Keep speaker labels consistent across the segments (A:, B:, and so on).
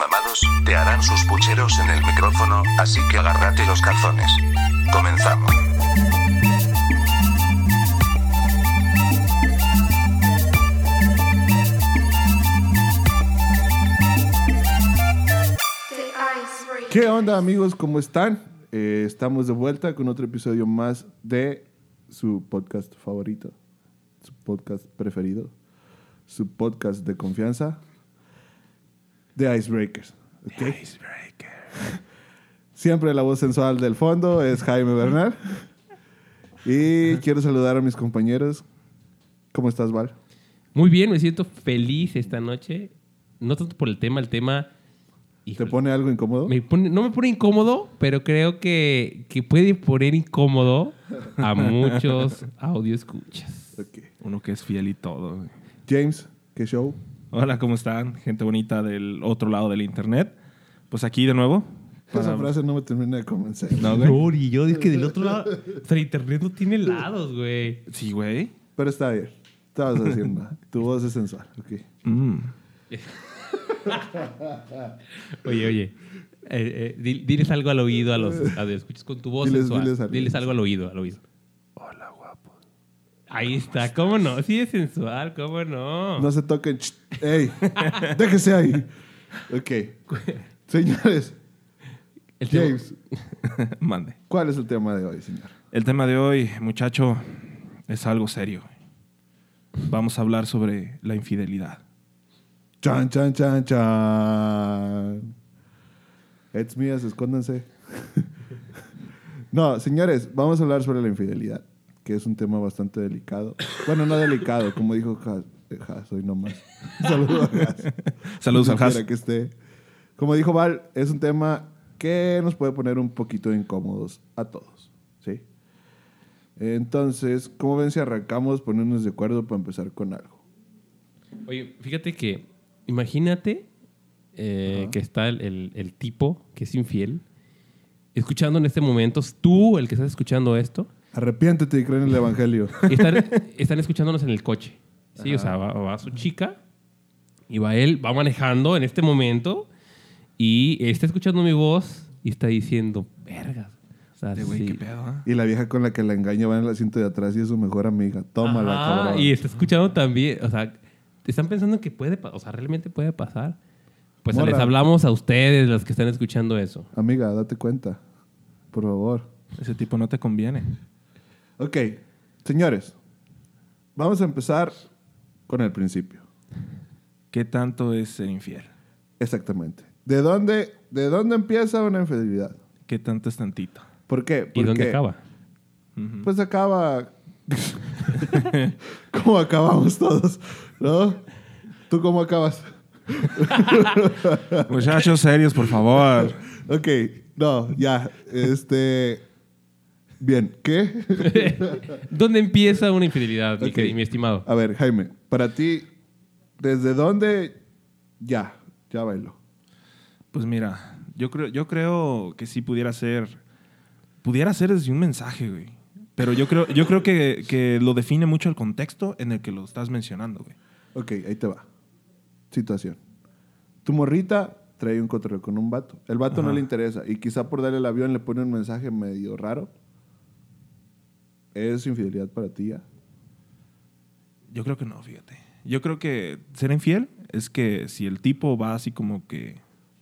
A: mamados, te harán sus pucheros en el micrófono, así que agárrate los calzones. Comenzamos.
B: ¿Qué onda amigos? ¿Cómo están? Eh, estamos de vuelta con otro episodio más de su podcast favorito, su podcast preferido, su podcast de confianza, de Icebreakers. ¿ok? Siempre la voz sensual del fondo es Jaime Bernal. Y quiero saludar a mis compañeros. ¿Cómo estás, Val?
C: Muy bien, me siento feliz esta noche. No tanto por el tema, el tema...
B: ¿Te pone algo incómodo?
C: me pone- no me pone incómodo, pero creo que, que puede poner incómodo a muchos audio escuchas.
B: Ok.
D: Uno que es fiel y todo.
B: James, ¿qué show?
D: Hola, ¿cómo están? Gente bonita del otro lado del internet. Pues aquí de nuevo.
B: Esa
D: para-
B: frase no me termina de convencer.
D: No, güey.
C: No, y yo es que del otro lado, o sea, internet no tiene lados, güey.
D: Sí, güey.
B: Pero está bien. Estabas haciendo. Tu voz es sensual. Ok.
D: Mm.
C: Oye, oye, eh, eh, di- diles algo al oído a los audio escuchas con tu voz
B: Diles-
C: sensual.
B: diles
C: Diles,
B: algo.
C: algo al oído, al oído. Ahí está, ¿cómo no? Sí es sensual, ¿cómo no?
B: No se toquen. ¡Ey! Déjese ahí. Ok. Señores,
C: El
B: James,
D: Mande.
B: ¿cuál es el tema de hoy, señor?
D: El tema de hoy, muchacho, es algo serio. Vamos a hablar sobre la infidelidad.
B: Chan, chan, chan, chan. It's mías, escóndanse. no, señores, vamos a hablar sobre la infidelidad, que es un tema bastante delicado. Bueno, no delicado, como dijo Has. eh, Has, hoy nomás. Saludos a Has.
D: Saludos
B: quiera que esté. Como dijo Val, es un tema que nos puede poner un poquito incómodos a todos. ¿sí? Entonces, ¿cómo ven si arrancamos poniéndonos de acuerdo para empezar con algo?
C: Oye, fíjate que, imagínate eh, que está el, el- el tipo que es infiel, escuchando en este momento, tú, el que estás escuchando esto,
B: Arrepiéntete y cree en el Evangelio.
C: y están, están escuchándonos en el coche. Sí, o sea, va, va su chica y va él, va manejando en este momento y está escuchando mi voz y está diciendo, vergas. O sea,
D: Este güey,
C: sí.
D: qué pedo, ah?
B: Y la vieja con la que la engaña va en el asiento de atrás y es su mejor amiga. Tómala,
C: Ajá,
B: cabrón.
C: Y está escuchando también, o sea, están pensando que puede, o sea, realmente puede pasar. Pues les hablamos a ustedes, los que están escuchando eso.
B: Amiga, date cuenta. Por favor.
D: Ese tipo no te conviene.
B: Ok, señores. Vamos a empezar con el principio.
D: ¿Qué tanto es ser infiel?
B: Exactamente. ¿De dónde, ¿De dónde empieza una infidelidad?
D: ¿Qué tanto es tantito?
B: ¿Por qué?
C: ¿Y dónde
B: Porque,
C: acaba?
B: Pues acaba... ¿Cómo acabamos todos? ¿No? ¿Tú cómo acabas?
D: Muchachos serios, por favor.
B: Ok, no, ya. Este... Bien, ¿qué?
C: ¿Dónde empieza una infidelidad, mi
B: Ok.
C: querido- mi estimado?
B: A ver, Jaime, para ti, ¿desde dónde ya? Ya bailo.
D: Pues mira, yo creo, yo creo que sí pudiera ser. Pudiera ser desde un mensaje, güey. Pero yo creo, yo creo que, que lo define mucho el contexto en el que lo estás mencionando, güey.
B: Ok, ahí te va. Situación. Tu morrita trae un cotorreo con un vato. El vato no
D: Ajá.
B: le interesa y quizá por darle el avión le pone un mensaje medio raro. ¿Es infidelidad para ti ya?
D: Yo creo que no, fíjate. Yo creo que ser infiel es que si el tipo va así como que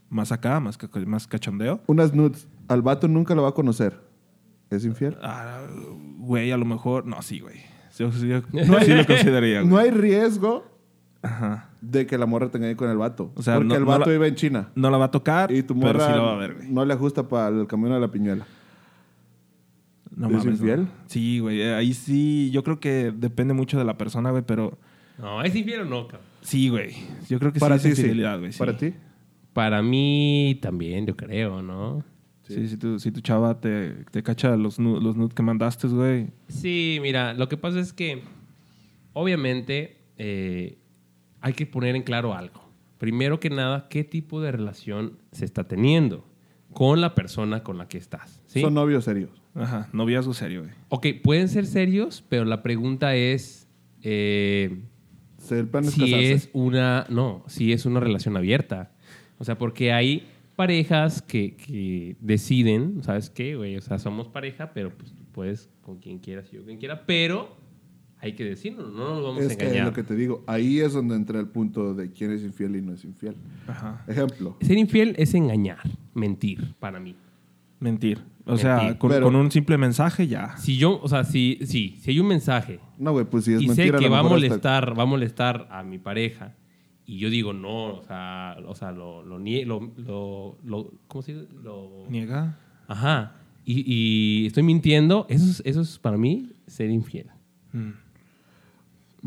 D: más acá, más, ca- más cachondeo,
B: Unas nudes. Al vato nunca lo va a conocer. ¿Es infiel?
D: ah, güey, a lo mejor. No, sí, güey. Yo, sí, yo- sí lo consideraría, güey.
B: No hay riesgo
D: Ajá.
B: de que la morra te engañe con el vato.
D: O sea,
B: porque
D: no-
B: el
D: no
B: vato
D: la-
B: vive en China.
D: No la va a tocar,
B: Y tu
D: pero
B: morra
D: sí lo va a ver, güey.
B: no le ajusta para el camino de la piñuela.
D: No
B: ¿Es
D: mames, no.
B: infiel?
D: Sí, güey. eh, Ahí sí, yo creo que depende mucho de la persona, güey, pero
C: No, ¿es infiel o no, cabrón?
D: sí, güey. Yo creo que
B: para
D: sí
B: ti,
D: es
B: sí.
D: infidelidad, güey. sí.
B: Para ti.
C: Para mí también, yo creo, ¿no?
D: Sí, si tu, si tu chava te, te cacha los, nu- los nudes que mandaste, güey.
C: Sí, mira, lo que pasa es que obviamente eh, hay que poner en claro algo. Primero que nada, ¿qué tipo de relación se está teniendo con la persona con la que estás? ¿sí?
B: Son novios serios.
D: Ajá, noviazgo serio, güey.
C: Ok, pueden ser serios, pero la pregunta es, eh,
B: plan es
C: si
B: casarse.
C: es una, no, si es una relación abierta. O sea, porque hay parejas que, que deciden, ¿sabes qué, güey? O sea, somos pareja, pero pues tú puedes con quien quieras y yo con quien quiera, pero hay que decirlo, no nos vamos
B: Es
C: a
B: que
C: engañar.
B: lo que te digo, ahí es donde entra el punto de quién es infiel y no es infiel.
D: Ajá.
B: Ejemplo,
C: Ser infiel es engañar, mentir, para mí.
D: Mentir. O sea, con,
B: Pero-
D: con un simple mensaje ya.
C: Si yo, o sea, si, si, si hay un mensaje
B: no, güey, pues si es
C: y sé
B: mentira,
C: que
B: lo
C: va a
B: hasta-
C: molestar, va a molestar a mi pareja y yo digo no, o sea, o sea lo, lo, lo, lo, lo- ¿cómo se dice? Lo,
D: Niega.
C: ajá. Y, y estoy mintiendo, eso es, eso es para mí ser infiel.
D: Mm.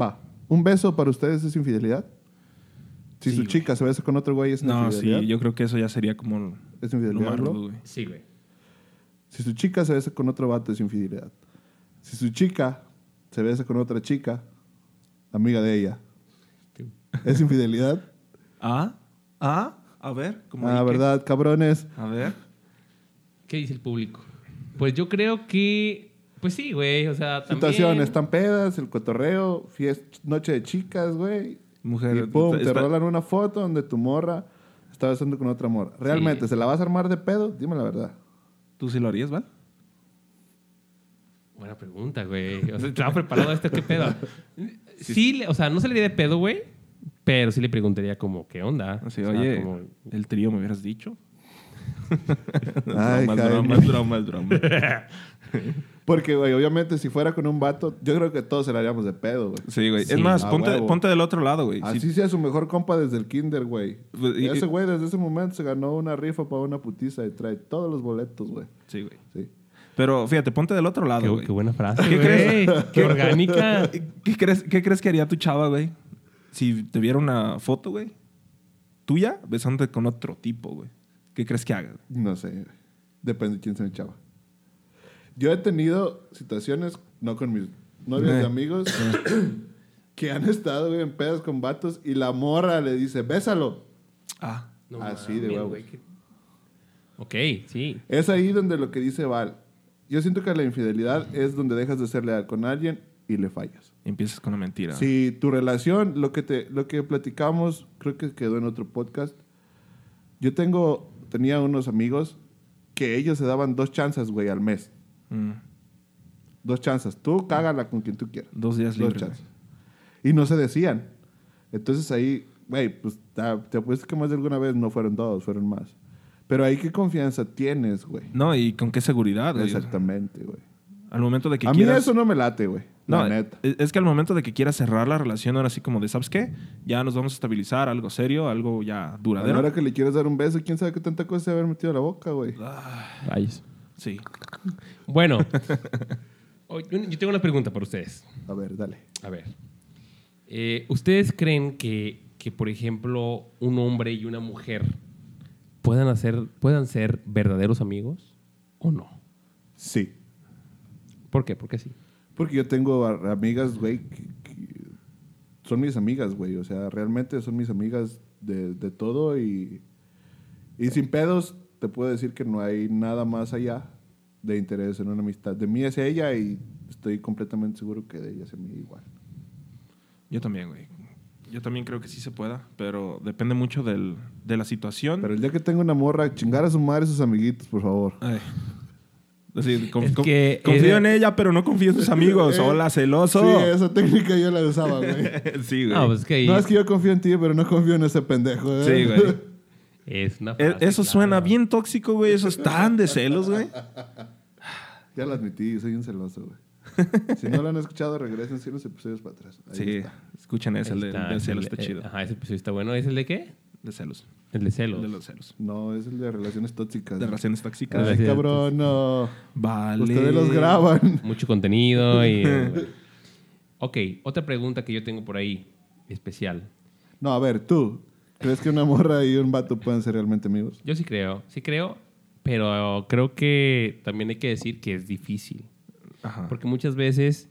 B: Va, ¿un beso para ustedes es infidelidad? Si
D: Sí,
B: su
D: güey.
B: chica se besa con otro güey, ¿es
D: No,
B: infidelidad?
D: sí, yo creo que eso ya sería como
B: ¿Es
D: lo
B: infidelidad,
D: más
B: bro?
D: rudo, güey.
C: Sí, güey.
B: Si su chica se besa con otro vato, es infidelidad. Si su chica se besa con otra chica, amiga de ella, ¿es infidelidad?
D: Ah, ah, a ver. ¿cómo
B: ah,
D: ahí qué?
B: ¿verdad, cabrones?
D: A ver.
C: ¿Qué dice el público? Pues yo creo que, pues sí, güey, o sea, también...
B: Situación, están pedas, el cotorreo, fiesta, noche de chicas, güey.
D: Mujer,
B: Y pum, te rolan una foto donde tu morra está besando con otra morra. ¿Realmente
C: Sí.
B: se la vas a armar de pedo? Dime la verdad.
D: ¿Tú sí lo harías, Val?
C: Buena pregunta, güey. O sea, estaba preparado esto, ¿qué pedo? Sí, le- o sea, no se le diría de pedo, güey, pero sí le preguntaría como, ¿qué onda?
D: Así,
C: O sea,
D: oye,
C: como-
D: el trío me hubieras dicho.
B: Ay, Jaime.
D: bromas, bromas, bromas.
B: Porque, güey, obviamente si fuera con un vato, yo creo que todos se la haríamos de pedo, güey.
D: Sí, güey.
C: Sí,
D: es más,
B: a
D: ponte,
B: huevo.
D: ponte del otro lado, güey.
B: Así
D: Sí,
B: sea su mejor compa desde el kinder, güey.
D: Pues, y-
B: Ese güey desde ese momento se ganó una rifa para una putiza y trae todos los boletos, güey.
D: sí, güey.
B: Sí.
D: Pero fíjate, ponte del otro lado,
C: Qué,
D: güey.
C: qué buena frase,
D: ¿Qué crees?
C: Qué orgánica.
D: ¿Qué crees, ¿Qué crees que haría tu chava, güey? Si te viera una foto, güey, tuya besándote con otro tipo, güey. ¿Qué crees que haga?
B: No sé, güey. Depende de quién se me chava. Yo he tenido situaciones, no con mis novios de
D: Eh.
B: amigos, que han estado, güey, en pedas con vatos y la morra le dice, bésalo.
D: Ah,
C: No
B: Así de huevos.
C: güey, qué- Ok, sí.
B: Es ahí donde lo que dice Val. Yo siento que la infidelidad es donde dejas de ser leal con alguien y le fallas.
D: empiezas con la mentira.
B: Si tu relación, lo que, te, lo que platicamos, creo que quedó en otro podcast. Yo tengo, tenía unos amigos que ellos se daban dos chances, güey, al mes.
D: Mm.
B: Dos chances. Tú cágala con quien tú quieras.
D: Dos días
B: Dos
D: libres.
B: chances. Y no se decían. Entonces ahí, güey, pues te apuesto que más de alguna vez no fueron dos, fueron más. Pero ahí qué confianza tienes, güey.
D: No, y con qué seguridad, güey.
B: Exactamente, güey.
D: Al momento de que
B: A mí
D: quieras...
B: eso no me late, güey. La
D: No,
B: neta.
D: es es que al momento de que quieras cerrar la relación, ahora sí como de, ¿sabes qué? Ya nos vamos a estabilizar, algo serio, algo ya
B: la
D: duradero.
B: hora que le quieres dar un beso, quién sabe qué tanta cosa se haber metido a la boca, güey.
C: Rayos.
D: Sí.
C: Bueno, yo tengo una pregunta para ustedes.
B: A ver, dale.
C: A ver. Eh, ¿Ustedes creen que, que, por ejemplo, un hombre y una mujer puedan, hacer, puedan ser verdaderos amigos o no?
B: Sí.
C: ¿Por qué? Porque sí.
B: Porque yo tengo amigas, güey, que, que son mis amigas, güey. O sea, realmente son mis amigas de, de todo y, y sin pedos te puedo decir que no hay nada más allá de interés en una amistad. De mí hacia ella y estoy completamente seguro que de ella hacia mí igual.
D: Yo también, güey. Yo también creo que sí se pueda, pero depende mucho del, de la situación.
B: Pero el día que tenga una morra, chingar a su madre y sus amiguitos, por favor.
D: Ay. Así, con-
C: Es
D: con-
C: que
D: confío
C: ese-
D: en ella, pero no confío en sus amigos. Hola, celoso.
B: Sí, esa técnica yo la usaba, güey.
D: sí, güey.
C: No, pues es que
B: No, es que yo confío en ti, pero no confío en ese pendejo. ¿eh?
D: Sí, güey.
C: es una
D: E-
C: frase
D: Eso
C: clara.
D: suena bien tóxico, güey. Eso es tan de celos, güey.
B: Ya lo admití, soy un celoso, güey. Si no lo han escuchado, regresen 100 episodios para atrás. Ahí
D: Sí,
B: está.
D: escuchen ese, el de,
C: está,
D: de
C: es
D: celos
C: el-
D: está
C: eh,
D: chido.
C: Ajá, ese episodio está bueno. ¿Es el de qué?
D: De celos.
C: El de celos.
D: El de los celos.
B: No, es el de relaciones tóxicas.
D: De relaciones tóxicas.
B: Ay, cabrón, no.
D: Vale.
B: Ustedes los graban.
C: Mucho contenido y... eh, bueno. Ok, otra pregunta que yo tengo por ahí, especial.
B: No, a ver, tú. ¿Crees que una morra y un vato pueden ser realmente amigos?
C: Yo sí creo, sí creo, pero creo que también hay que decir que es difícil.
D: Ajá.
C: Porque muchas veces,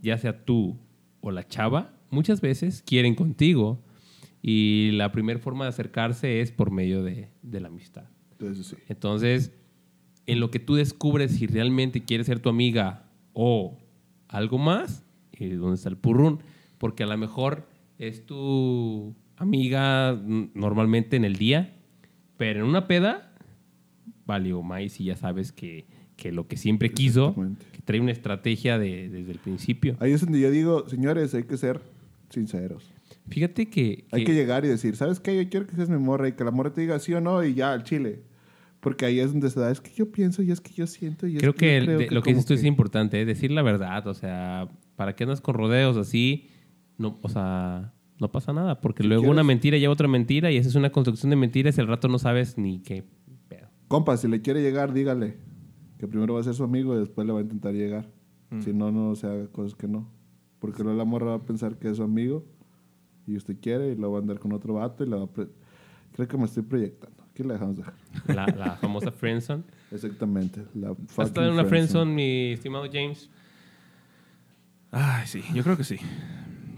C: ya sea tú o la chava, muchas veces quieren contigo y la primera forma de acercarse es por medio de, de la amistad.
B: Entonces sí.
C: Entonces, en lo que tú descubres si realmente quieres ser tu amiga o algo más, es donde está el purrún. Porque a lo mejor es tu amiga normalmente en el día, pero en una peda, valió más y ya sabes que, que lo que siempre quiso, que trae una estrategia de- desde el principio.
B: Ahí es donde yo digo, señores, hay que ser sinceros.
C: Fíjate que...
B: Hay
C: que-
B: que llegar y decir, ¿sabes qué? Yo quiero que seas mi morra y que la morra te diga sí o no y ya al chile. Porque ahí es donde se da, es que yo pienso y es que yo siento y es
C: Creo que,
B: yo creo
C: de- lo que dices tú es importante, ¿eh? decir la verdad. O sea, ¿para qué andas con rodeos así? No, o sea, no pasa nada. Porque luego
B: quieres-
C: una mentira lleva otra mentira y esa es una construcción de mentiras y al rato no sabes ni qué pedo.
B: Compa, si le quiere llegar, dígale que primero va a ser su amigo y después le va a intentar llegar.
C: Mm.
B: Si no, no se haga cosas que no. Porque luego la morra va a pensar que es su amigo y usted quiere y lo va a andar con otro vato y la va a... pre- Creo que me estoy proyectando. Aquí la dejamos dejar.
C: La, la famosa friendzone.
B: Exactamente. La
C: ¿Has estado en una
B: friendzone.
C: friendzone, mi estimado James?
D: Ay, sí, yo creo que sí.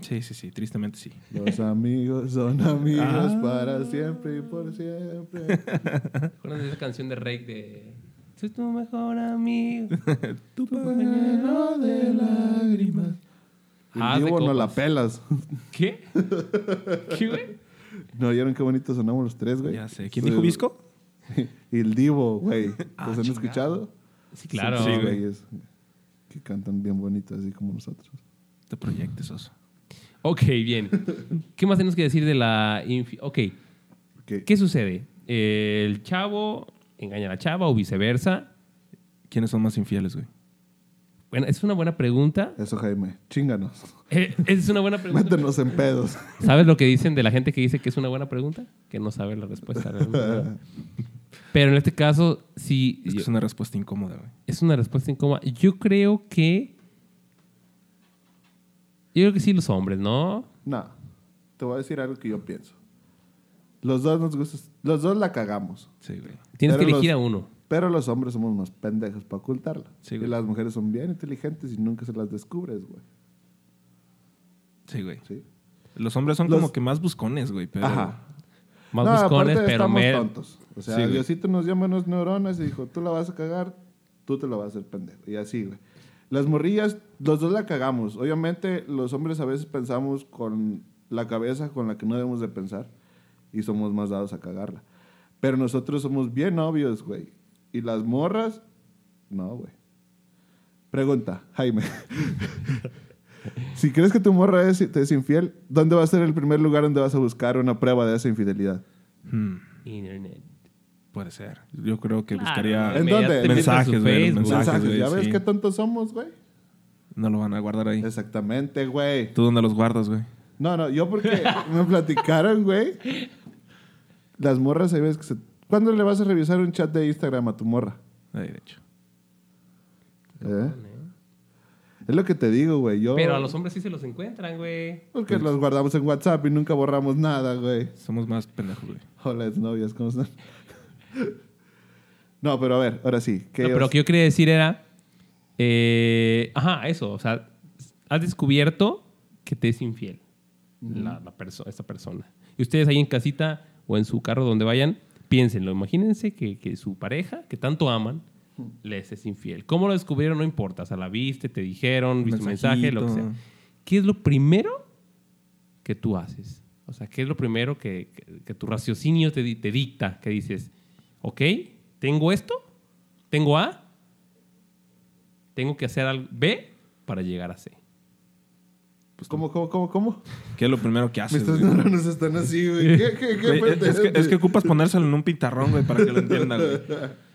D: Sí, sí, sí, tristemente sí.
B: Los amigos son amigos
C: Ah.
B: para siempre y por siempre.
C: ¿Recuerdas de esa canción de Rake de... Soy tu mejor amigo.
D: Tu
B: Lleno de lágrimas.
C: Ah,
B: El
C: de
B: Divo no la pelas.
C: ¿Qué? ¿Qué, güey?
B: ¿No oyeron qué bonito sonamos los tres, güey?
D: Ya sé. ¿Quién dijo Visco?
B: Y el Divo, güey. ¿Los
D: Ah,
B: han
D: chingado.
B: escuchado?
C: Sí, claro.
B: Son
D: Sí, güey.
B: que cantan bien bonito, así como nosotros.
D: Te proyectes, oso.
C: Ok, bien. ¿Qué más tenemos que decir de la... infi- Ok,
B: ¿Qué?
C: ¿qué sucede? El chavo engaña a la chava o viceversa.
D: ¿Quiénes son más infieles, güey?
C: Bueno, es una buena pregunta.
B: Eso, Jaime. Chinganos.
C: Eh, es una buena pregunta.
B: Métenos en pedos.
C: ¿Sabes lo que dicen de la gente que dice que es una buena pregunta? Que no sabe la respuesta. realmente. Pero en este caso, sí,
D: Es que es una respuesta incómoda, güey.
C: es una respuesta incómoda. Yo creo que... Yo creo que sí los hombres, ¿no?
B: No. Te voy a decir algo que yo pienso. Los dos nos gusta... Los dos la cagamos.
D: Sí, güey.
C: Tienes
B: Pero
C: que elegir
B: los-
C: a uno.
B: Pero los hombres somos unos pendejos para ocultarla.
D: Sí,
B: y
D: güey.
B: las mujeres son bien inteligentes y nunca se las descubres, güey.
D: Sí, güey.
B: ¿Sí?
D: Los hombres son
B: Los-
D: como que más buscones, güey. Pero...
B: Ajá.
C: Más
B: No,
C: buscones,
B: aparte
C: pero
B: estamos tontos. O sea,
D: Sí.
B: Diosito nos dio menos neuronas y dijo, tú la vas a cagar, tú te lo vas a hacer pendejo. Y así, güey. Las morrillas, los dos la cagamos. Obviamente, los hombres a veces pensamos con la cabeza con la que no debemos de pensar y somos más dados a cagarla. Pero nosotros somos bien obvios, güey. Y las morras, no, güey. Pregunta, Jaime. si crees que tu morra es, te es infiel, ¿dónde va a ser el primer lugar donde vas a buscar una prueba de esa infidelidad?
D: Hmm,
C: Internet.
D: puede ser. Yo creo que
C: Claro,
D: buscaría
B: ¿En dónde?
D: Mensajes, güey,
C: Facebook.
D: mensajes.
B: ¿Ya ves
D: sí.
B: qué tontos somos, güey?
D: No lo van a guardar ahí.
B: Exactamente, güey.
D: ¿Tú dónde los guardas, güey?
B: No, no, yo porque me platicaron, güey. Las morras, hay veces que se... ¿Cuándo le vas a revisar un chat de Instagram a tu morra?
D: Ahí, de hecho.
B: ¿Eh? Es lo que te digo, güey. Yo...
C: Pero a los hombres sí se los encuentran, güey.
B: Porque los guardamos en WhatsApp y nunca borramos nada, güey.
D: Somos más pendejos, güey.
B: Hola, novias, ¿cómo están? no, pero a ver, ahora sí. ¿qué
C: No, pero lo que yo quería decir era. Eh, ajá, eso. O sea, has descubierto que te es infiel la, la perso- esta persona. Y ustedes ahí en casita o en su carro donde vayan, piénsenlo. Imagínense que, que su pareja, que tanto aman, les es infiel. ¿Cómo lo descubrieron? No importa. O sea, la viste, te dijeron, viste un mensaje, lo que sea. ¿Qué es lo primero que tú haces? O sea, ¿qué es lo primero que, que- que tu raciocinio te, te dicta? Que dices, ok, tengo esto, tengo A, tengo que hacer algo B para llegar a C.
B: ¿Cómo, cómo, cómo, cómo?
D: ¿Qué es lo primero que haces,
B: Mis neuronas están así, güey. ¿Qué, qué, qué?
D: Güey, es, que, es que ocupas ponérselo en un pintarrón, güey, para que lo entienda, güey.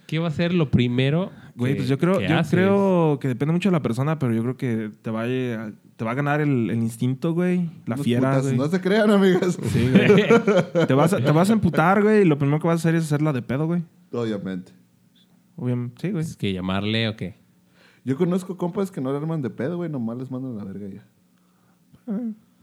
C: ¿Qué va a ser lo primero?
D: Güey,
C: que-
D: pues yo creo,
C: que
D: yo
C: haces?
D: creo que depende mucho de la persona, pero yo creo que te va a, te va a ganar el, el instinto, güey. La
B: Unos
D: fiera, güey.
B: No se crean, amigas.
D: Sí, güey. te, vas te vas a emputar, güey, y lo primero que vas a hacer es hacerla de pedo, güey.
B: Obviamente.
D: Obviamente, sí, güey.
C: ¿Es que llamarle o qué?
B: Yo conozco compas que no le arman de pedo, güey. Nomás les mandan a la verga ya.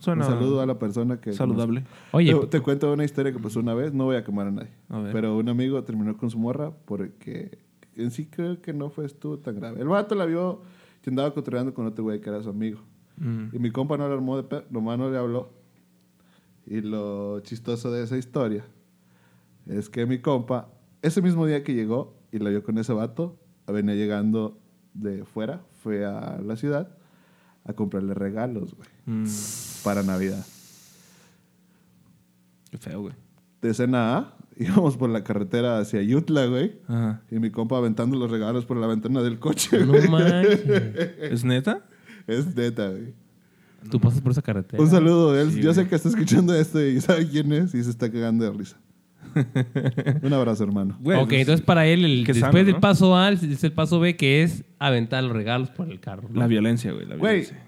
D: Suena
B: Un saludo a la persona que...
D: saludable.
C: Oye,
B: Te, te cuento una historia que pasó una vez. No voy a quemar a nadie.
D: A ver.
B: Pero un amigo terminó con su morra porque en sí creo que no fue estuvo tan grave. El vato la vio y andaba cotorreando con otro güey que era su amigo.
D: Mm.
B: Y mi compa no le armó de pedo, nomás no le habló. Y lo chistoso de esa historia es que mi compa, ese mismo día que llegó y la vio con ese vato, venía llegando de fuera, fue a la ciudad a comprarle regalos, güey,
D: Mm.
B: para Navidad.
D: Qué feo, güey.
B: de escena A, íbamos por la carretera hacia Yutla, güey.
D: Ajá.
B: Y mi compa aventando los regalos por la ventana del coche.
C: No
B: güey.
C: manches.
D: ¿Es neta?
B: Es neta, güey.
C: Tú pasas por esa carretera.
B: Un saludo. Él,
D: Sí,
B: yo sé
D: güey.
B: que está escuchando esto y sabe quién es y se está cagando de risa. Un abrazo, hermano.
D: Güey,
C: ok,
D: pues,
C: entonces para él, el- después
D: sano,
C: del
D: ¿no?
C: paso A, es el paso B, que es aventar los regalos por el carro. ¿no?
D: La violencia, güey. La
B: Güey,
D: violencia.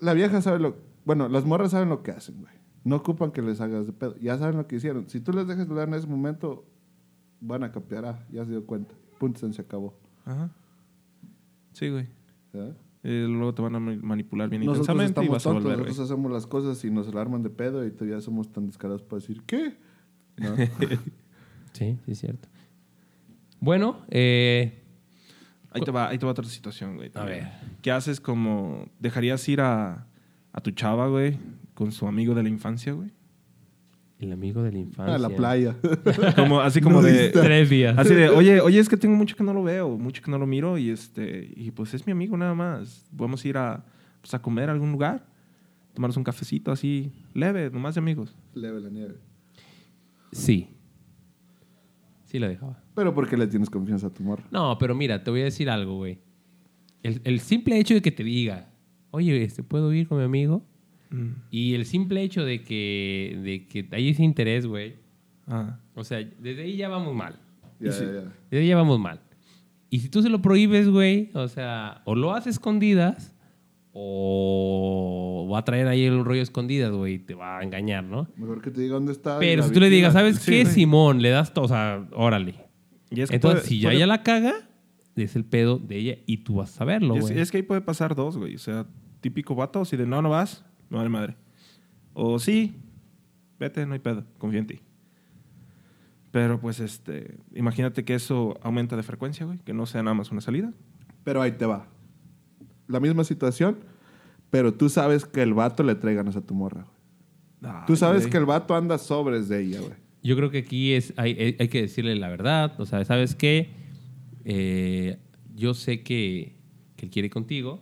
B: la vieja sabe lo... Bueno, las morras saben lo que hacen, güey. No ocupan que les hagas de pedo. Ya saben lo que hicieron. Si tú les dejas de dar en ese momento, van a capear. Ah, ya se dio cuenta. Punto, se acabó.
D: Ajá. Sí, güey. Eh, luego te van a ma- manipular bien
B: Nosotros
D: intensamente y vas a
B: tontos.
D: volver,
B: Nosotros
D: güey.
B: hacemos las cosas y nos alarman de pedo y todavía somos tan descarados para decir, ¿qué? No.
C: Sí, sí, es cierto. Bueno, eh,
D: Ahí te va, ahí te va otra situación, güey.
C: A ver.
D: ¿Qué haces como... ¿Dejarías ir a, a tu chava, güey, con su amigo de la infancia, güey?
C: el amigo de la infancia.
B: a la playa.
D: Como, así como de...
B: Nudista.
C: Tres días.
D: Así de, oye, oye, es que tengo mucho que no lo veo, mucho que no lo miro y este, y pues es mi amigo nada más. Vamos a ir a, pues, a comer a algún lugar, tomarnos un cafecito así, leve, nomás de amigos.
B: Leve la nieve.
C: Sí. Sí lo dejaba.
B: Pero porque le tienes confianza a tu morra.
C: No, pero mira, te voy a decir algo, güey. El, el simple hecho de que te diga, oye, este, ¿puedo ir con mi amigo?
D: Mm.
C: Y el simple hecho de que, de que hay ese interés, güey.
D: Ah,
C: O sea, desde ahí ya vamos mal.
B: Ya,
D: si-
B: ya, ya.
C: Desde ahí ya vamos mal. Y si tú se lo prohíbes, güey, o sea, o lo haces escondidas, o va a traer ahí el rollo escondidas, güey, y te va a engañar, ¿no?
B: Mejor que te diga dónde está.
C: Pero si tú le digas. ¿sabes
D: Sí,
C: qué,
D: güey.
C: Simón? Le das todo, o sea, órale.
D: y es que
C: Entonces,
D: puede-
C: si ya
D: puede-
C: ella la caga, es el pedo de ella y tú vas a saberlo,
D: y es,
C: güey.
D: es que ahí puede pasar dos, güey. O sea, típico vato, si de no, no vas, no vale madre. O sí, vete, no hay pedo, confía en ti. Pero pues, este, imagínate que eso aumenta de frecuencia, güey, que no sea nada más una salida.
B: Pero ahí te va. La misma situación, pero tú sabes que el vato le trae ganas a tu morra. güey. Tú
D: Ay,
B: sabes
D: güey.
B: que el vato anda sobres de ella, güey.
C: Yo creo que aquí es, hay, hay- que decirle la verdad. O sea, ¿sabes qué? Eh, yo sé que, que él quiere ir contigo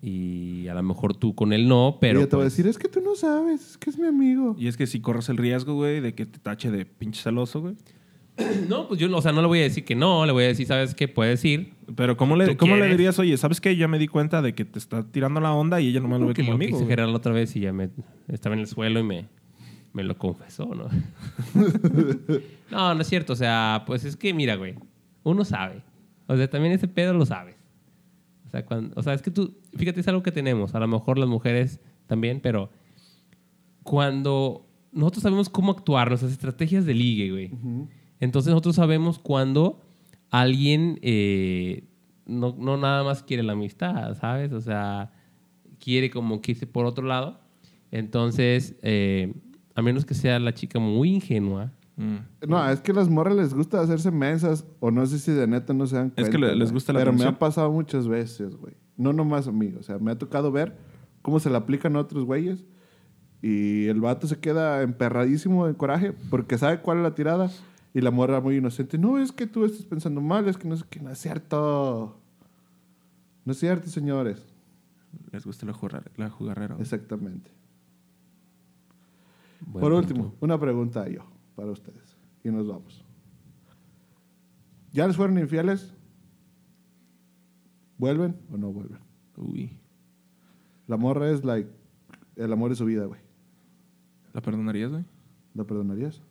C: y a lo mejor tú con él no, pero...
B: ella te va a
C: pues,
B: decir, es que tú no sabes, es que es mi amigo.
D: Y es que si corres el riesgo, güey, de que te tache de pinche celoso, güey.
C: No, pues yo no, o sea, no le voy a decir que no, le voy a decir, ¿sabes qué? Puedes ir.
D: Pero ¿cómo le,
C: ¿Tú
D: ¿cómo le dirías, oye, ¿sabes qué? Ya me di cuenta de que te está tirando la onda y ella nomás lo ve como amigo.
C: quise. Gerardo otra vez y ya me estaba en el suelo y me, me lo confesó, ¿no? no, no es cierto. O sea, pues es que, mira, güey, uno sabe. O sea, también ese pedo lo sabes. O sea, cuando, o sea, es que tú, fíjate, es algo que tenemos. A lo mejor las mujeres también, pero cuando nosotros sabemos cómo actuar, nuestras estrategias de ligue, güey. Entonces nosotros sabemos cuando alguien eh, no, no nada más quiere la amistad, ¿sabes? O sea, quiere como que irse por otro lado. Entonces, eh, a menos que sea la chica muy ingenua,
D: Mm.
B: No, es que a las morras les gusta hacerse mensas o no sé si de neta no se dan cuenta.
D: Es que le- les gusta la
B: Pero me ha pasado muchas veces, güey. No nomás a mí. O sea, me ha tocado ver cómo se le aplican a otros güeyes y el vato se queda emperradísimo de coraje porque sabe cuál es la tirada y la morra muy inocente. No, es que tú estás pensando mal, es que no es que no es cierto. No es cierto, señores.
D: Les gusta la, jugar, la jugarrera.
B: Exactamente.
C: Buen
B: Por
C: punto.
B: último, una pregunta yo para ustedes. Y nos vamos. ¿Ya les fueron infieles? ¿Vuelven o no vuelven?
D: Uy,
B: La morra es like el amor de su vida, güey.
D: ¿la perdonarías, güey?
B: ¿La perdonarías?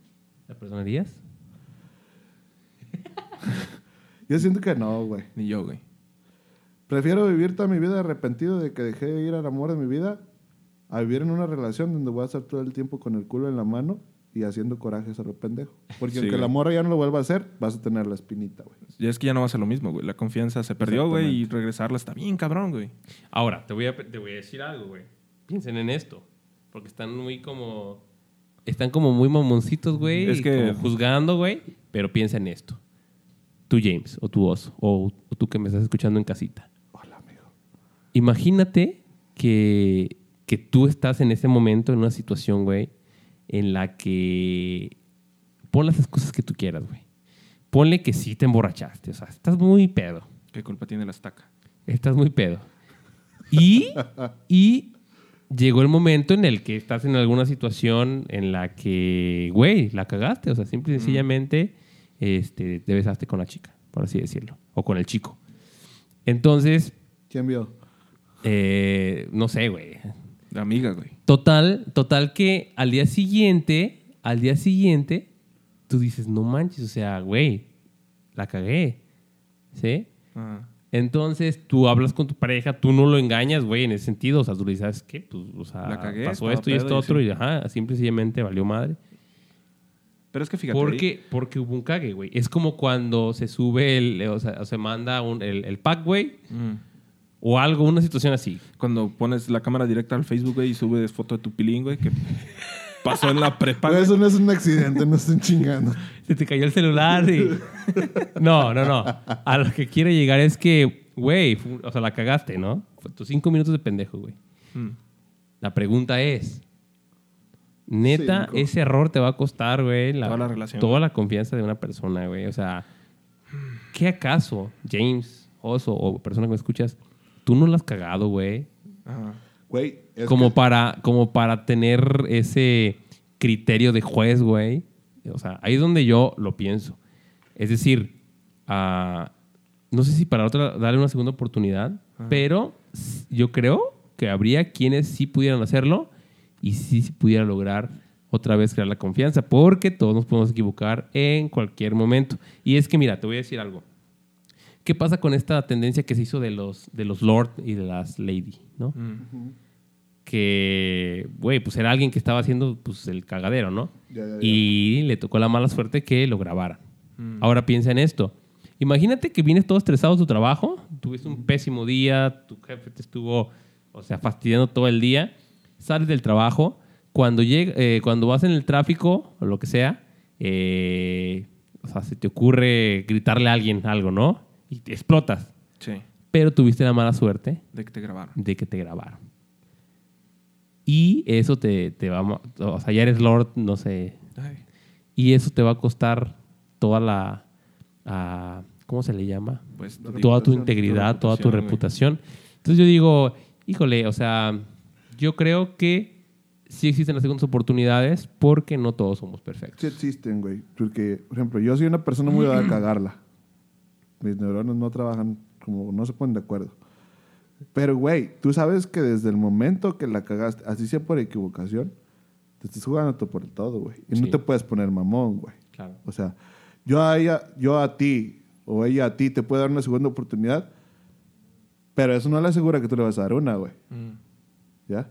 C: ¿La perdonarías?
B: Yo siento que no, güey.
D: Ni yo, güey.
B: Prefiero vivir toda mi vida arrepentido de que dejé de ir al amor de mi vida a vivir en una relación donde voy a estar todo el tiempo con el culo en la mano y haciendo corajes a lo pendejo. Porque
D: Sí,
B: aunque la
D: güey.
B: morra ya no lo vuelva a hacer, vas a tener la espinita, güey.
D: Y es que ya no va a ser lo mismo, güey. La confianza se perdió, güey, y regresarla está bien cabrón, güey.
C: Ahora, te voy a, te voy a decir algo, güey. Piensen en esto. Porque están muy como... Están como muy mamoncitos, güey.
D: Es que-
C: como juzgando, güey. Pero piensa en esto. Tú, James, o tú, Oso, o, o tú que me estás escuchando en casita.
B: Hola, amigo.
C: Imagínate que, que tú estás en ese momento en una situación, güey, en la que pon las excusas que tú quieras, güey. Ponle que sí te emborrachaste, o sea, estás muy pedo.
D: ¿Qué culpa tiene la estaca?
C: Estás muy pedo. Y, y llegó el momento en el que estás en alguna situación en la que, güey, la cagaste. O sea, simple y sencillamente este, te besaste con la chica, por así decirlo. O con el chico. Entonces,
B: ¿Quién vio?
C: eh, no sé, güey.
D: La amiga, güey.
C: Total, total que al día siguiente, al día siguiente, tú dices, no manches, o sea, güey, la cagué. ¿Sí?
D: Ajá.
C: Entonces tú hablas con tu pareja, tú no lo engañas, güey, en ese sentido. O sea, tú le dices, ¿sabes qué? Pues, o sea,
D: La cagué,
C: pasó esto y esto
D: pedo y
C: otro
D: sí.
C: y ajá, simple y sencillamente valió madre.
D: Pero es que fíjate.
C: Porque, porque hubo un cague, güey. Es como cuando se sube el, o sea, se manda un- el, el pack, güey,
D: mm,
C: o algo, una situación así.
D: cuando pones la cámara directa al Facebook, güey, y subes foto de tu pilín, güey, que pasó en la prepa.
B: Pero eso no es un accidente, no estén chingando.
C: Se te cayó el celular y... No, no, no. A lo que quiero llegar es que, güey, o sea, la cagaste, ¿no? Fue tus cinco minutos de pendejo, güey.
D: Mm.
C: La pregunta es, neta,
B: Cinco.
C: ese error te va a costar, güey,
D: Toda la relación.
C: toda la confianza de una persona, güey. O sea, ¿qué acaso, James, Oso o persona que me escuchas, tú no la has cagado, güey?
D: Ajá.
B: Güey, es
C: Como
B: que-
C: para, como para tener ese criterio de juez, güey. O sea, ahí es donde yo lo pienso. Es decir, ah, no sé si para otra darle una segunda oportunidad, pero yo creo que habría quienes sí pudieran hacerlo y sí, sí pudiera lograr otra vez crear la confianza, porque todos nos podemos equivocar en cualquier momento. Y es que, mira, te voy a decir algo. ¿Qué pasa con esta tendencia que se hizo de los, de los lord y de las lady, no?
D: Mm.
C: que, güey, pues era alguien que estaba haciendo pues, el cagadero, ¿no?
B: Ya, ya, ya.
C: Y le tocó la mala suerte que lo grabaran.
D: Mm.
C: Ahora piensa en esto. Imagínate que vienes todo estresado de tu trabajo, tuviste un pésimo día, tu jefe te estuvo, o sea, fastidiando todo el día, sales del trabajo, cuando, llega, eh, cuando vas en el tráfico o lo que sea, eh, o sea, se te ocurre gritarle a alguien algo, ¿no? Y te explotas.
D: Sí.
C: Pero tuviste la mala suerte
D: De que te grabaron.
C: de que te grabaron. Y eso te, te va a... O sea, ya eres Lord, no sé.
D: Ay.
C: Y eso te va a costar toda la... ah, ¿Cómo se le llama?
D: Pues
C: Toda tu integridad,
D: tu
C: toda tu
D: reputación.
C: Entonces yo digo, híjole, o sea, yo creo que sí existen las segundas oportunidades porque no todos somos
B: Sí
C: perfectos.
B: existen, güey. Porque, por ejemplo, yo soy una persona muy dada a cagarla. Mis neuronas no trabajan como, no se ponen de acuerdo. Pero, güey, tú sabes que desde el momento que la cagaste, así sea por equivocación, te estás jugando todo por el todo, güey. Y no
C: Sí.
B: te puedes poner mamón, güey.
C: Claro.
B: O sea, yo a ella, yo a ti, o ella a ti, te puede dar una segunda oportunidad, pero eso no le asegura que tú le vas a dar una, güey.
D: Mm.
B: ¿Ya?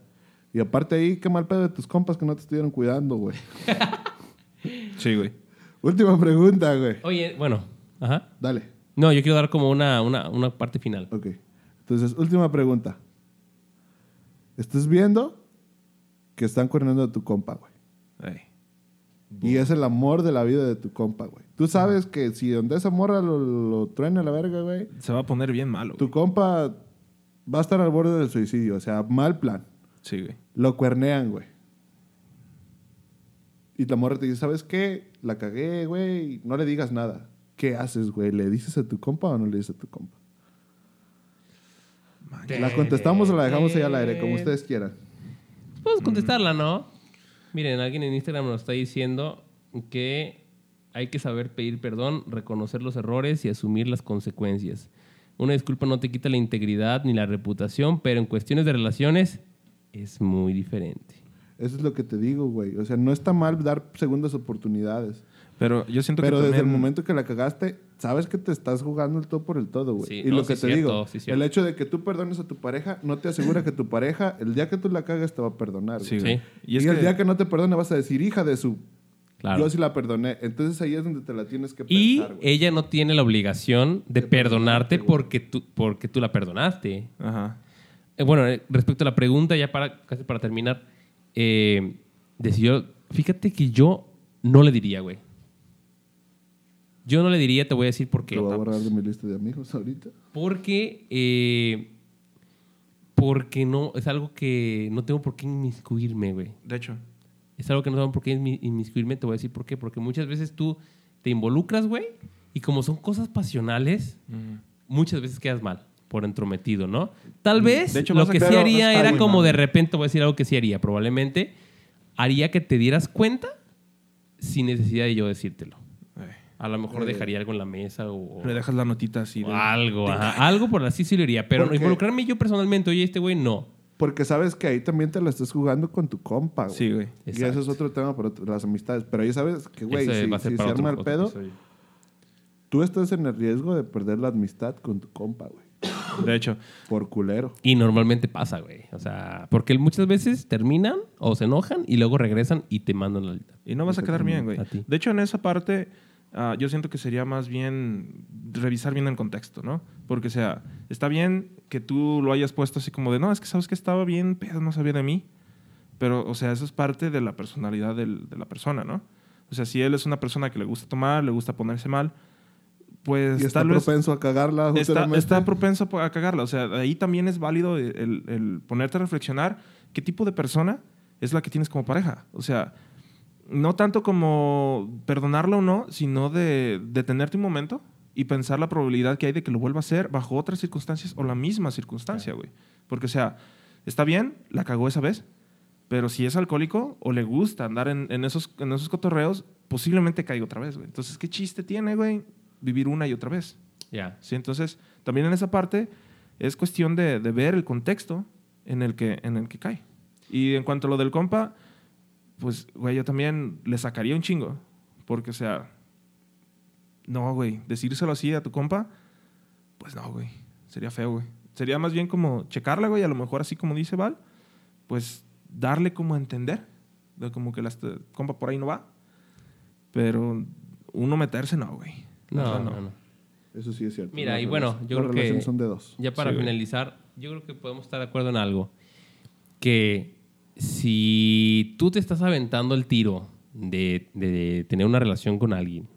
B: Y aparte ahí, qué mal pedo de tus compas que no te estuvieron cuidando, güey.
D: Sí, güey.
B: Última pregunta, güey.
C: Oye, bueno, ajá.
B: Dale.
C: No, yo quiero dar como una, una, una parte final.
B: Ok. Entonces, última pregunta. Estás viendo que están corriendo a tu compa, güey.
D: Ay.
B: Y es el amor de la vida de tu compa, güey. Tú sabes que si donde esa morra lo, lo truena a la verga, güey,
D: Se va a poner bien malo.
B: tu
D: güey.
B: compa va a estar al borde del suicidio. O sea, mal plan.
D: Sí, güey.
B: Lo cuernean, güey. Y la morra te dice, ¿sabes qué? La cagué, güey. No le digas nada. ¿Qué haces, güey? ¿Le dices a tu compa o no le dices a tu compa? ¿La contestamos o la dejamos ahí al aire? Como ustedes quieran.
C: Puedes contestarla, ¿no? Miren, alguien en Instagram nos está diciendo que hay que saber pedir perdón, reconocer los errores y asumir las consecuencias. Una disculpa no te quita la integridad ni la reputación, pero en cuestiones de relaciones es muy diferente.
B: Eso es lo que te digo, güey. O sea, no está mal dar segundas oportunidades.
D: Pero yo siento
B: Pero
D: que
B: desde el momento que la cagaste, sabes que te estás jugando el todo por el todo, güey.
C: Sí,
B: y
C: no,
B: lo
C: sí
B: que te
C: cierto,
B: digo,
C: sí
B: el hecho de que tú perdones a tu pareja no te asegura que tu pareja, el día que tú la cagas, te va a perdonar.
D: Sí,
B: güey. Y,
D: es
B: el
D: que-
B: día que no te perdone vas a decir, hija de su...
C: Claro.
B: Yo sí la perdoné. Entonces ahí es donde te la tienes que
C: Y
B: pensar, güey.
C: ella no tiene la obligación de
B: De perdonarte,
C: porque tú, porque tú la perdonaste.
D: Ajá.
C: Eh, bueno, eh, respecto a la pregunta, ya para, casi para terminar, eh, decidió, fíjate que yo no le diría, güey. Yo no le diría, te voy a decir por qué.
B: Lo voy a borrar de mi lista de amigos ahorita.
C: Porque, eh, porque no, es algo que no tengo por qué inmiscuirme, güey.
D: De hecho.
C: Es algo que no tengo por qué inmi- inmiscuirme, te voy a decir por qué. Porque muchas veces tú te involucras, güey, y como son cosas pasionales, muchas veces quedas mal. Por entrometido, ¿no? Tal vez
D: de hecho,
C: lo que sí haría era como
B: mal.
C: de repente, voy a decir algo que sí haría, probablemente haría que te dieras cuenta sin necesidad de yo decírtelo. A lo mejor
B: Eh.
C: dejaría algo en la mesa o,
D: Le dejas la notita así. de-
C: algo, ajá. algo por así sí lo haría, pero
B: Porque-
C: involucrarme yo personalmente, oye, este güey no.
B: Porque sabes que ahí también te la estás jugando con tu compa, güey.
D: Sí, güey.
B: Y
C: Exacto.
B: eso es otro tema para otro- las amistades. Pero ahí sabes que, güey,
C: Eso
B: si, si se
C: otro-
B: arma el pedo,
C: episodio.
B: tú estás en el riesgo de perder la amistad con tu compa, güey.
D: De hecho,
B: Por culero.
C: Y normalmente pasa, güey. O sea, porque muchas veces terminan o se enojan y luego regresan y te mandan la...
D: y no vas a quedar bien, güey.
C: A ti.
D: De hecho, en esa parte, ah, yo siento que sería más bien revisar bien el contexto, ¿no? Porque, o sea, está bien que tú lo hayas puesto así como de, no, es que sabes que estaba bien, pero no sabía de mí. Pero, o sea, eso es parte de la personalidad del- de la persona, ¿no? O sea, si él es una persona que le gusta tomar, le gusta ponerse mal, pues
B: Y está
D: tal vez
B: propenso a cagarla,
D: está, está propenso a cagarla. O sea, ahí también es válido el, el ponerte a reflexionar qué tipo de persona es la que tienes como pareja. O sea, no tanto como perdonarlo o no, sino de detenerte un momento y pensar la probabilidad que hay de que lo vuelva a hacer bajo otras circunstancias o la misma circunstancia, güey. Porque, o sea, está bien, la cagó esa vez, pero si es alcohólico o le gusta andar en, en esos, en esos cotorreos, posiblemente caiga otra vez, güey. Entonces, ¿qué chiste tiene, güey? Vivir una y otra vez.
C: Ya.
D: ¿sí? Entonces, también en esa parte es cuestión de, de ver el contexto en el, que, en el que cae. Y en cuanto a lo del compa, pues, güey, yo también le sacaría un chingo. Porque, o sea, no, güey, decírselo así a tu compa, pues no, güey, sería feo, güey. Sería más bien como checarla, güey, a lo mejor así como dice Val, pues darle como a entender, de como que la compa por ahí no va. Pero uno meterse, no, güey.
C: No, no, no.
B: Eso sí es cierto.
C: Mira,
B: Las
C: y bueno, yo
B: las
C: creo que-
B: son de dos.
C: Ya para
D: Sí,
C: finalizar, yo creo que podemos estar de acuerdo en algo. Que si tú te estás aventando el tiro de, de tener una relación con alguien,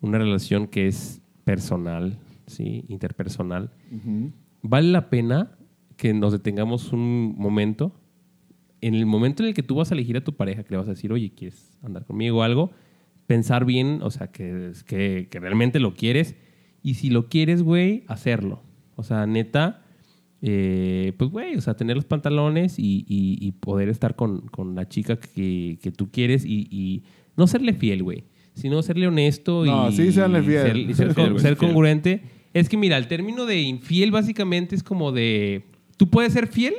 C: una relación que es personal, ¿sí? interpersonal, vale la pena que nos detengamos un momento. En el momento en el que tú vas a elegir a tu pareja, que le vas a decir, oye, ¿quieres andar conmigo o algo? Pensar bien, o sea, que, que, que realmente lo quieres. Y si lo quieres, güey, hacerlo. O sea, neta, eh, pues, güey, o sea, tener los pantalones y, y- y poder estar con, con la chica que, que tú quieres y, y no serle fiel, güey, sino serle honesto
B: No,
C: y,
B: sí, séanle fiel.
C: ser, y ser,
D: Fiel,
C: con-
D: güey,
C: ser
D: fiel.
C: congruente. Es que, mira, el término de infiel básicamente es como de... Tú puedes ser fiel,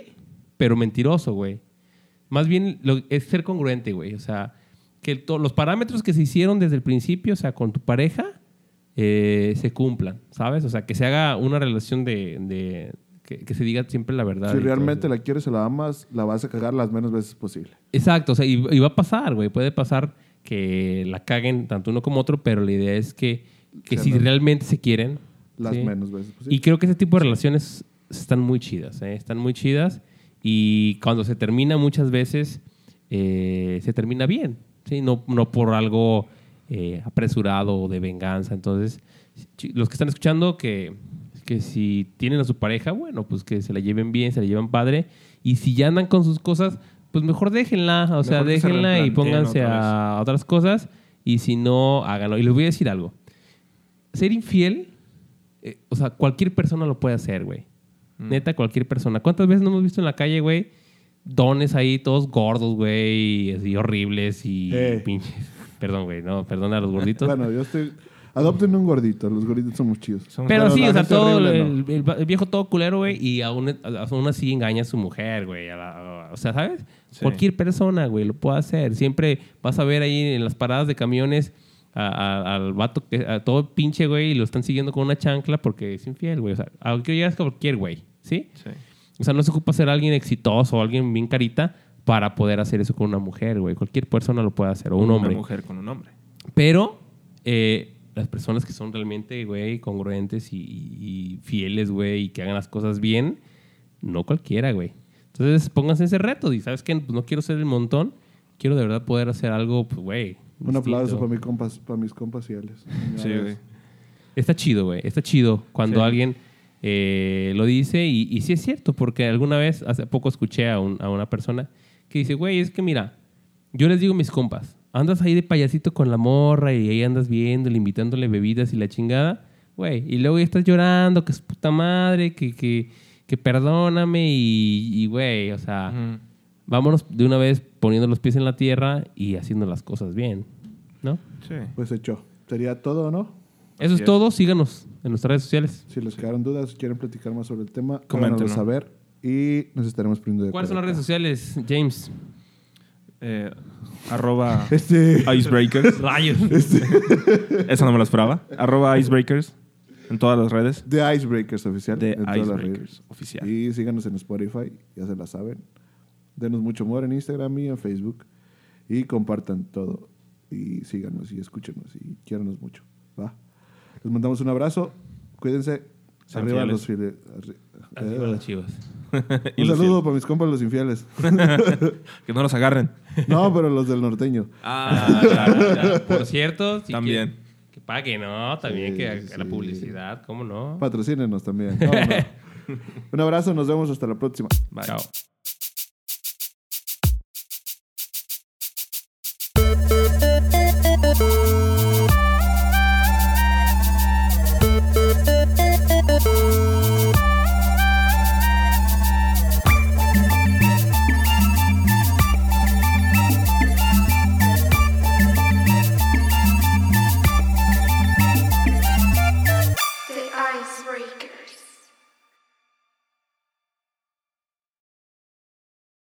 C: pero mentiroso, güey. Más bien lo- es ser congruente, güey. O sea, que los parámetros que se hicieron desde el principio, o sea, con tu pareja, eh, se cumplan, ¿sabes? O sea, que se haga una relación de... de- que, que se diga siempre la verdad.
B: Si realmente la quieres o la amas, la vas a cagar las menos veces posible.
C: Exacto, o sea, y, y va a pasar, güey. Puede pasar que la caguen tanto uno como otro, pero la idea es que, que si
B: no-
C: realmente se quieren...
B: Las
C: ¿sí?
B: menos veces posible.
C: Y creo que ese tipo de relaciones están muy chidas, ¿eh? están muy chidas. Y cuando se termina muchas veces, eh, se termina bien, ¿sí? no, no por algo eh, apresurado o de venganza. Entonces, los que están escuchando, que, que si tienen a su pareja, bueno, pues que se la lleven bien, se la llevan padre. Y si ya andan con sus cosas, pues mejor déjenla, o sea,
D: se
C: déjenla y pónganse
D: otra
C: a otras cosas. Y si no, háganlo. Y les voy a decir algo. Ser infiel eh, o sea, cualquier persona lo puede hacer, güey.
D: Mm.
C: Neta, cualquier persona. ¿Cuántas veces no hemos visto en la calle, güey? Dones ahí, todos gordos, güey, y así horribles y
B: Eh.
C: pinches. Perdón, güey, no, perdón a los gorditos.
B: Bueno, yo estoy... Adopten un gordito. Los gorditos son muy chidos.
C: Pero
B: Pero
C: sí, o sea, todo
B: horrible,
C: el, el- el viejo todo culero, güey, y aún, aún así engaña a su mujer, güey. O sea, ¿sabes?
D: Sí.
C: Cualquier persona, güey, lo puede hacer. Siempre vas a ver ahí en las paradas de camiones a- a- al vato, que, a todo pinche, güey, y lo están siguiendo con una chancla porque es infiel, güey. O sea, a que llegas cualquier, güey, ¿sí?
D: Sí.
C: O sea, no se ocupa ser alguien exitoso o alguien bien carita para poder hacer eso con una mujer, güey. Cualquier persona lo puede hacer, o un
D: Una
C: hombre.
D: mujer con un hombre.
C: Pero eh, las personas que son realmente, güey, congruentes y, y fieles, güey, y que hagan las cosas bien, no cualquiera, güey. Entonces pónganse ese reto y sabes que pues, no quiero ser el montón, quiero de verdad poder hacer algo, pues, güey.
B: Un aplauso para, mi compas, para mis compas fieles.
D: Sí, güey.
C: Está chido, güey. Está chido cuando
D: Sí.
C: alguien eh, lo dice y, y sí es cierto, porque alguna vez, hace poco escuché a, un- a una persona que dice, güey, es que mira, yo les digo a mis compas, andas ahí de payasito con la morra y ahí andas viéndole, invitándole bebidas y la chingada. güey. Y luego ya estás llorando, que es puta madre, que, que, que perdóname y, y, güey, o sea, vámonos de una vez poniendo los pies en la tierra y haciendo las cosas bien, ¿no?
D: Sí.
B: Pues hecho. ¿Sería todo, no?
C: Eso es
D: es.
C: todo. Síganos en nuestras redes sociales.
B: Si les quedaron dudas, quieren platicar más sobre el tema,
D: Coméntenos.
B: háganoslo saber y nos estaremos poniendo de
C: ¿Cuáles son las redes sociales, James?
D: Eh, arroba.
B: Este,
D: Icebreakers.
C: Rayos.
D: Esa no me la esperaba. Arroba Icebreakers en todas las redes.
B: The Icebreakers oficial.
D: De
B: en todas las
D: Icebreakers
B: redes.
D: oficial.
B: Y síganos en Spotify, ya se la saben. Denos mucho amor en Instagram y en Facebook. Y compartan todo. Y síganos y escúchenos y quiéranos mucho. ¿va? Les mandamos un abrazo. Cuídense. Arriba
D: fieles.
B: los fieles. arri-
C: Arriba
B: Eh,
C: las chivas.
B: Un saludo para mis compas los infieles.
D: fieles. Que no los agarren.
B: No, pero los del norteño.
C: Ah, claro, claro. Por cierto, si
D: También.
C: quieren Que pague, ¿no? También
B: Sí,
C: que la publicidad, ¿cómo no?
B: Patrocínenos también. No, no. Un abrazo, nos vemos hasta la próxima.
D: Bye.
C: Chao.